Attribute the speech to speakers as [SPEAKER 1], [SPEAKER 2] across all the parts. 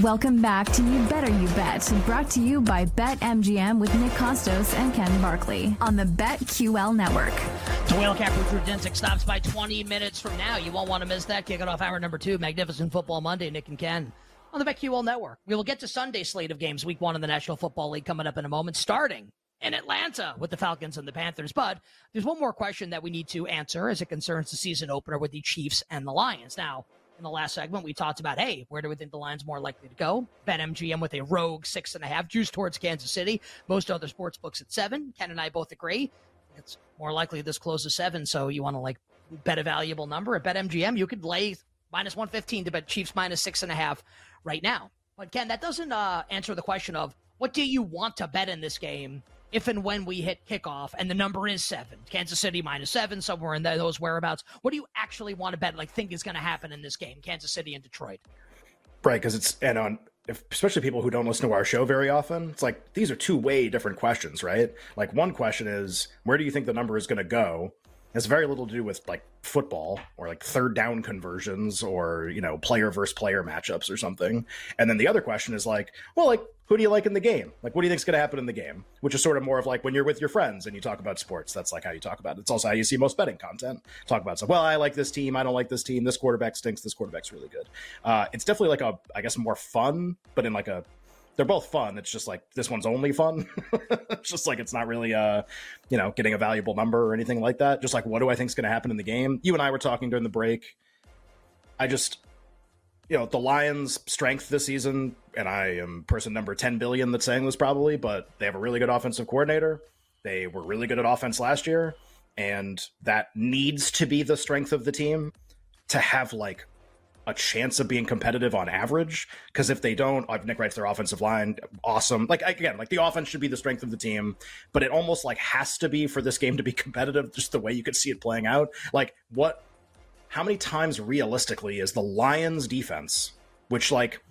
[SPEAKER 1] Welcome back to You Better You Bet, brought to you by BetMGM with Nick Kostos and Ken Barkley on the BetQL network.
[SPEAKER 2] The Whale Cap Richard Dinsick stops by 20 minutes from now. You won't want to miss that. Kicking off hour number two, Magnificent Football Monday, Nick and Ken on the BetQL network. We will get to Sunday slate of games, week one in the National Football League coming up in a moment, starting in Atlanta with the Falcons and the Panthers. But there's one more question that we need to answer as it concerns the season opener with the Chiefs and the Lions. Now, in the last segment, we talked about, hey, where do we think the line's more likely to go? Bet MGM with a rogue six and a half, juice towards Kansas City. Most other sports books at seven. Ken and I both agree. It's more likely this closes seven, so you want to like bet a valuable number at Bet MGM, You could lay minus one fifteen to bet Chiefs minus six and a half right now. But Ken, that doesn't uh, answer the question of what do you want to bet in this game if and when we hit kickoff and the number is seven, Kansas City minus seven, somewhere in those whereabouts. What do you actually want to bet? Like, think is going to happen in this game, Kansas City and Detroit?
[SPEAKER 3] Right, because it's and on if, especially people who don't listen to our show very often. It's like these are two way different questions, right? Like one question is where do you think the number is going to go? Has very little to do with like football or like third down conversions or you know player versus player matchups or something. And then the other question is like well like who do you like in the game? Like what do you think's going to happen in the game? Which is sort of more of like when you're with your friends and you talk about sports that's like how you talk about it. It's also how you see most betting content. Talk about stuff well i like this team i don't like this team this quarterback stinks this quarterback's really good. Uh, it's definitely like a i guess more fun but in like a they're both fun. It's just like this one's only fun. it's just like it's not really uh, you know, getting a valuable number or anything like that. Just like what do I think is going to happen in the game? You and I were talking during the break. I just you know, the Lions' strength this season, and I am person number 10 billion that's saying this probably, but they have a really good offensive coordinator. They were really good at offense last year, and that needs to be the strength of the team to have like a chance of being competitive on average. Because if they don't, Nick writes their offensive line, awesome. Like again, like the offense should be the strength of the team, but it almost like has to be for this game to be competitive. Just the way you could see it playing out. Like what? How many times realistically is the Lions defense, which like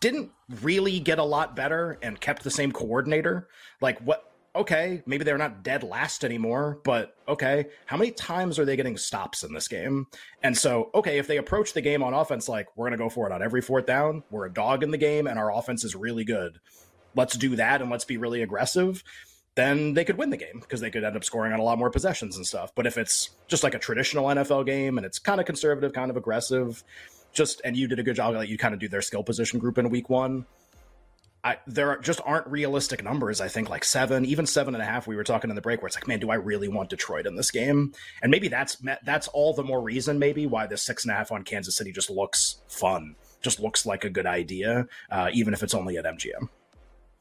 [SPEAKER 3] didn't really get a lot better and kept the same coordinator, like what? Okay, maybe they're not dead last anymore, but okay, how many times are they getting stops in this game? And so, okay, if they approach the game on offense like we're going to go for it on every fourth down, we're a dog in the game and our offense is really good. Let's do that and let's be really aggressive. Then they could win the game because they could end up scoring on a lot more possessions and stuff. But if it's just like a traditional NFL game and it's kind of conservative, kind of aggressive, just and you did a good job, like you kind of do their skill position group in week one I, there just aren't realistic numbers. I think like seven, even seven and a half. We were talking in the break where it's like, man, do I really want Detroit in this game? And maybe that's that's all the more reason maybe why this six and a half on Kansas City just looks fun, just looks like a good idea, uh, even if it's only at MGM.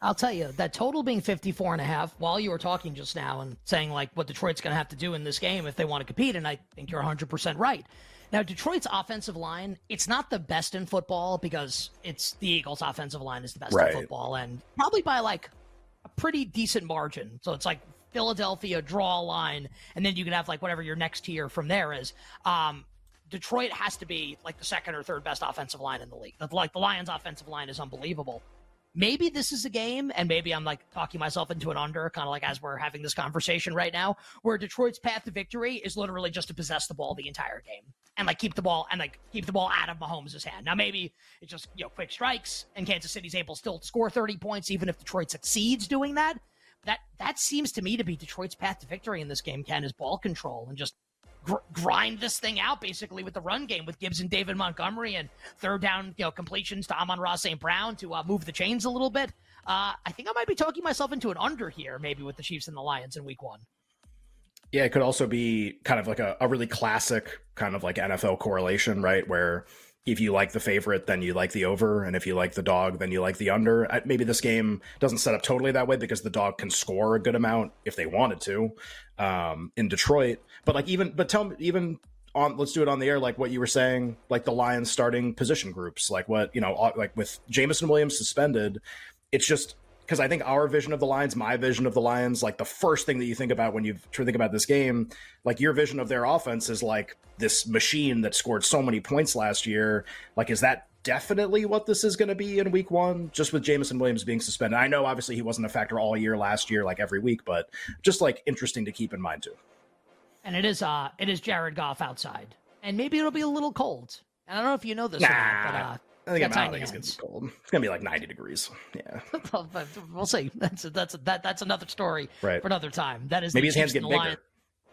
[SPEAKER 2] I'll tell you that total being 54 and a half while you were talking just now and saying like what Detroit's going to have to do in this game if they want to compete. And I think you're 100% right. Now, Detroit's offensive line, it's not the best in football because it's the Eagles' offensive line is the best right. in football, and probably by like a pretty decent margin. So it's like Philadelphia draw a line, and then you can have like whatever your next tier from there is. Um, Detroit has to be like the second or third best offensive line in the league. Like the Lions' offensive line is unbelievable maybe this is a game, and maybe I'm like talking myself into an under, kind of like as we're having this conversation right now, where Detroit's path to victory is literally just to possess the ball the entire game and like keep the ball and like keep the ball out of Mahomes' hand. Now maybe it's just you know quick strikes, and Kansas City's able still score 30 points, even if Detroit succeeds doing that. That that seems to me to be Detroit's path to victory in this game. Ken is ball control and just gr- grind this thing out basically with the run game with Gibbs and David Montgomery and third down you know completions to Amon-Ra St. Brown to uh, move the chains a little bit. Uh, I think I might be talking myself into an under here, maybe with the Chiefs and the Lions in Week One.
[SPEAKER 3] Yeah, it could also be kind of like a, a really classic kind of like NFL correlation, right? Where if you like the favorite, then you like the over, and if you like the dog, then you like the under. Maybe this game doesn't set up totally that way because the dog can score a good amount if they wanted to um, in Detroit. But like even, but tell me even on let's do it on the air like what you were saying like the lions starting position groups like what you know like with Jameson Williams suspended it's just because I think our vision of the Lions, my vision of the Lions, like the first thing that you think about when you to think about this game, like your vision of their offense is like this machine that scored so many points last year. Like, is that definitely what this is going to be in week one, just with Jameson Williams being suspended? I know obviously he wasn't a factor all year last year, like every week, but just like interesting to keep in mind too.
[SPEAKER 2] And it is, uh, it is Jared Goff outside, and maybe it'll be a little cold. And I don't know if you know this nah. or not, but uh,
[SPEAKER 3] I think, I'm, I think it's gonna be cold. It's gonna be like 90 degrees. Yeah,
[SPEAKER 2] we'll see. That's that's that that's another story
[SPEAKER 3] right.
[SPEAKER 2] for another time. That is
[SPEAKER 3] maybe his hands get bigger Lions.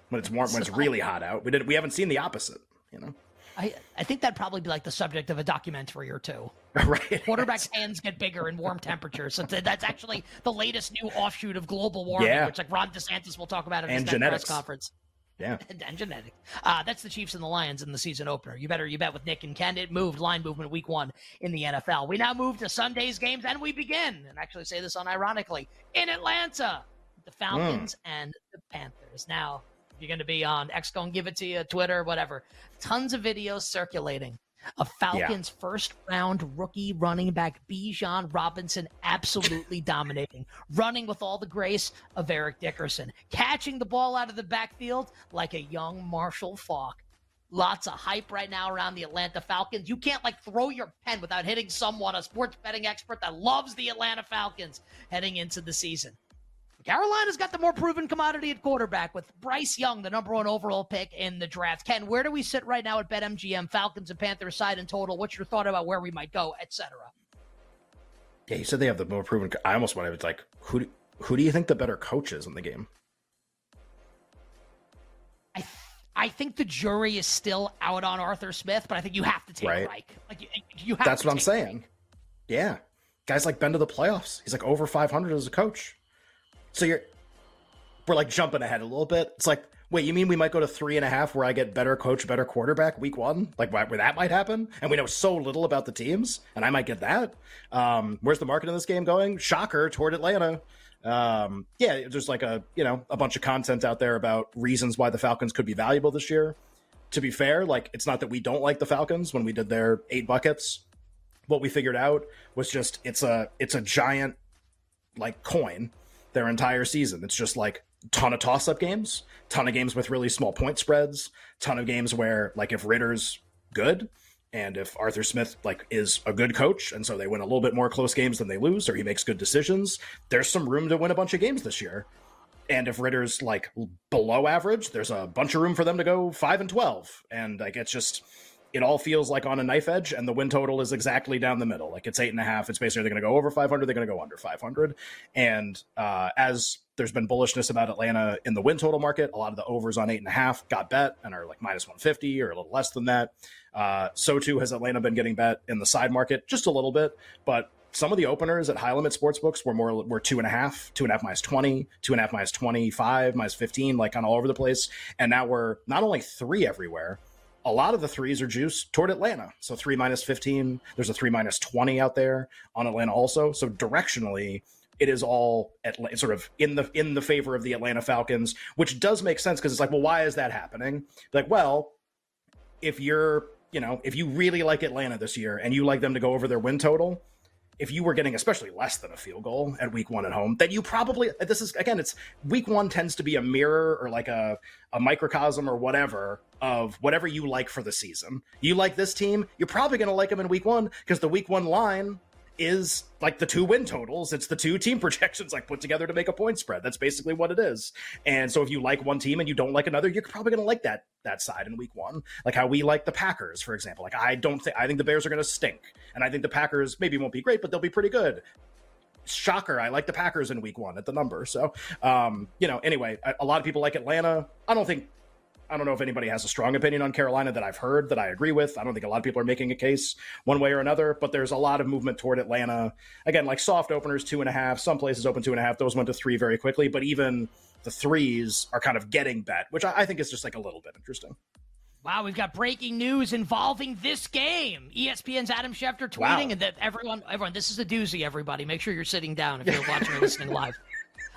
[SPEAKER 3] when it's warm when it's really hot out. We did we haven't seen the opposite. You know.
[SPEAKER 2] I, I think that'd probably be like the subject of a documentary or two.
[SPEAKER 3] right.
[SPEAKER 2] Quarterbacks' hands get bigger in warm temperatures. So that's actually the latest new offshoot of global warming,
[SPEAKER 3] yeah.
[SPEAKER 2] which like Ron DeSantis will talk about at
[SPEAKER 3] and
[SPEAKER 2] his
[SPEAKER 3] genetics.
[SPEAKER 2] press conference.
[SPEAKER 3] Yeah.
[SPEAKER 2] And, genetics. Uh, that's the Chiefs and the Lions in the season opener. You better you bet with Nick and Ken. It moved line movement week one in the NFL. We now move to Sunday's games and we begin, and actually say this unironically, in Atlanta. The Falcons mm. and the Panthers. Now, you're going to be on X, go and give it to you, Twitter, whatever. Tons of videos circulating of Falcons' yeah. first round rookie running back Bijan Robinson absolutely dominating, running with all the grace of Eric Dickerson, catching the ball out of the backfield like a young Marshall Faulk. Lots of hype right now around the Atlanta Falcons. You can't like throw your pen without hitting someone, a sports betting expert that loves the Atlanta Falcons heading into the season. Carolina's got the more proven commodity at quarterback with Bryce Young, the number one overall pick in the draft. Ken, where do we sit right now at BetMGM, Falcons and Panthers side in total? What's your thought about where we might go, etc.?
[SPEAKER 3] Yeah, you said they have the more proven. I almost wanted to like who do, who do you think the better coach is in the game?
[SPEAKER 2] I th- I think the jury is still out on Arthur Smith, but I think you have to take
[SPEAKER 3] right.
[SPEAKER 2] Reich. Like you, you have.
[SPEAKER 3] That's what I'm
[SPEAKER 2] Reich.
[SPEAKER 3] saying. Yeah, guys like been to the playoffs. He's like over 500 as a coach. So you're we're like jumping ahead a little bit. It's like, wait, you mean we might go to three and a half where I get better coach, better quarterback week one? Like where that might happen? And we know so little about the teams, and I might get that. Um, where's the market in this game going? Shocker toward Atlanta. Um, yeah, there's like a you know a bunch of content out there about reasons why the Falcons could be valuable this year. To be fair, like it's not that we don't like the Falcons when we did their eight buckets. What we figured out was just it's a it's a giant like coin their entire season. It's just like ton of toss up games, ton of games with really small point spreads, ton of games where like if Ridder's good and if Arthur Smith like is a good coach and so they win a little bit more close games than they lose or he makes good decisions, there's some room to win a bunch of games this year. And if Ridder's like below average, there's a bunch of room for them to go 5 and 12 and like it's just it all feels like on a knife edge, and the win total is exactly down the middle. Like it's eight and a half. It's basically they're going to go over 500, they're going to go under 500. And uh, as there's been bullishness about Atlanta in the win total market, a lot of the overs on eight and a half got bet and are like minus 150 or a little less than that. Uh, so too has Atlanta been getting bet in the side market just a little bit, but some of the openers at high limit sports books were more were two and a half, two and a half minus 20, two and a half minus 25, minus 15, like kind of all over the place. And now we're not only three everywhere, a lot of the threes are juiced toward Atlanta. So three minus 15. There's a three minus 20 out there on Atlanta also. So directionally, it is all at sort of in the in the favor of the Atlanta Falcons, which does make sense because it's like, well, why is that happening? Like, well, if you're, you know, if you really like Atlanta this year and you like them to go over their win total, if you were getting especially less than a field goal at week one at home, then you probably this is again, it's week one tends to be a mirror or like a, a microcosm or whatever of whatever you like for the season. You like this team, you're probably gonna like them in week one because the week one line is like the two win totals. It's the two team projections like put together to make a point spread. That's basically what it is. And so if you like one team and you don't like another, you're probably going to like that that side in week 1. Like how we like the Packers, for example. Like I don't think I think the Bears are going to stink. And I think the Packers maybe won't be great, but they'll be pretty good. Shocker, I like the Packers in week 1 at the number. So, um, you know, anyway, a, a lot of people like Atlanta. I don't think I don't know if anybody has a strong opinion on Carolina that I've heard that I agree with. I don't think a lot of people are making a case one way or another, but there's a lot of movement toward Atlanta. Again, like soft openers, two and a half. Some places open two and a half. Those went to three very quickly, but even the threes are kind of getting bet, which I, think is just like a little bit interesting.
[SPEAKER 2] Wow, we've got breaking news involving this game. ESPN's Adam Schefter tweeting, wow. and that everyone, everyone, this is a doozy. Everybody, make sure you're sitting down if you're watching or listening live.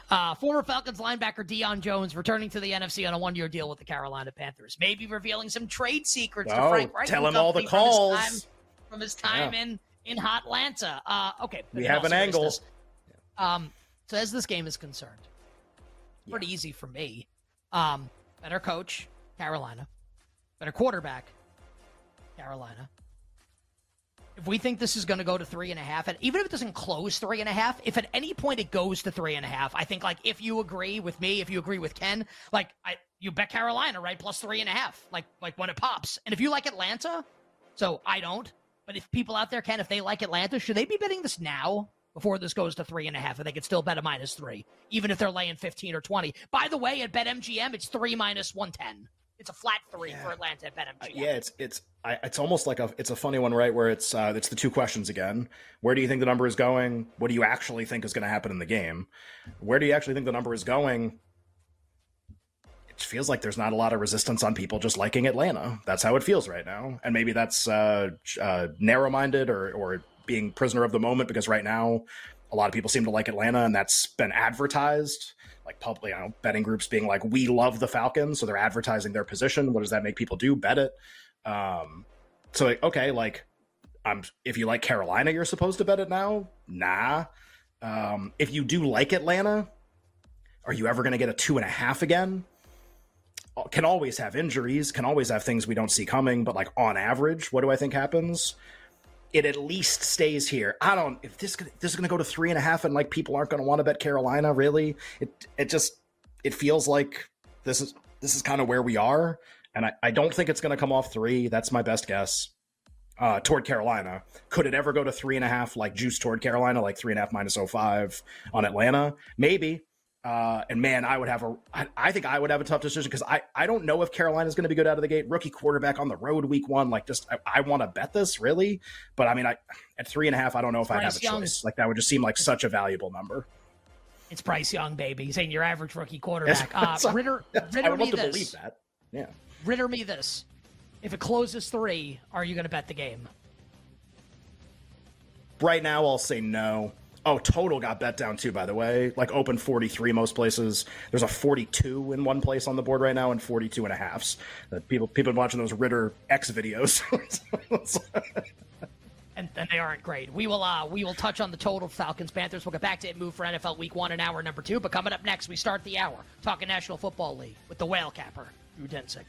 [SPEAKER 2] Uh, former Falcons linebacker Deion Jones returning to the NFC on a one-year deal with the Carolina Panthers, maybe revealing some trade secrets
[SPEAKER 3] oh,
[SPEAKER 2] to Frank Reich.
[SPEAKER 3] Tell him all the calls
[SPEAKER 2] from his time, from his time yeah. in in Atlanta. Uh, okay,
[SPEAKER 3] we have an angle.
[SPEAKER 2] Um, so as this game is concerned, pretty easy for me. Um, better coach, Carolina. Better quarterback, Carolina if we think this is going to go to three and a half, and even if it doesn't close three and a half, if at any point it goes to three and a half, I think like if you agree with me, if you agree with Ken, like I you bet Carolina right plus three and a half, like like when it pops, and if you like Atlanta, so I don't, But if people out there can, if they like Atlanta, should they be betting this now before this goes to three and a half? And they could still bet a minus three, even if they're laying 15 or 20. By the way, at BetMGM, it's three minus 110. It's a flat three yeah. for Atlanta at BetMGM.
[SPEAKER 3] Yeah, it's it's I, it's almost like a it's a funny one, right? Where it's uh, it's the two questions again. Where do you think the number is going? What do you actually think is going to happen in the game? Where do you actually think the number is going? It feels like there's not a lot of resistance on people just liking Atlanta. That's how it feels right now, and maybe that's uh, uh, narrow-minded or or being prisoner of the moment because right now a lot of people seem to like Atlanta, and that's been advertised like public, you know, betting groups being like, "We love the Falcons," so they're advertising their position. What does that make people do? Bet it. Um, so like, okay, like, I'm if you like Carolina, you're supposed to bet it now. Nah. Um, if you do like Atlanta, are you ever going to get a two and a half again? Uh, can always have injuries, can always have things we don't see coming, but like on average, what do I think happens? It at least stays here. I don't if this this is going to go to three and a half, and like people aren't going to want to bet Carolina. Really, it it just it feels like this is this is kind of where we are, and I, I don't think it's going to come off three. That's my best guess. Uh, toward Carolina, could it ever go to three and a half, like juice toward Carolina, like three and a half minus 05 on Atlanta? Maybe, uh, and man, I would have a. I, I think I would have a tough decision because I, I don't know if Carolina's going to be good out of the gate. Rookie quarterback on the road week one. Like, just I, I want to bet this really, but I mean, I at three and a half, I don't know if I'd have a Young. choice. Like that would just seem like such a valuable number.
[SPEAKER 2] It's Bryce Young, baby. He's saying your average rookie quarterback. Uh, Ritter, Ridder I would love to this. believe that. Yeah. Ridder me this. If it closes three, are you going to bet the game?
[SPEAKER 3] Right now, I'll say no. Oh, total got bet down too, by the way. Like open 43 most places. There's a 42 in one place on the board right now and 42 and a halfs. Uh, people people watching those Ridder X videos.
[SPEAKER 2] and, and, they aren't great. We will uh we will touch on the total Falcons Panthers. We'll get back to it move for NFL week 1 and hour number 2, but coming up next we start the hour talking National Football League with the whale capper, Drew Dinsick.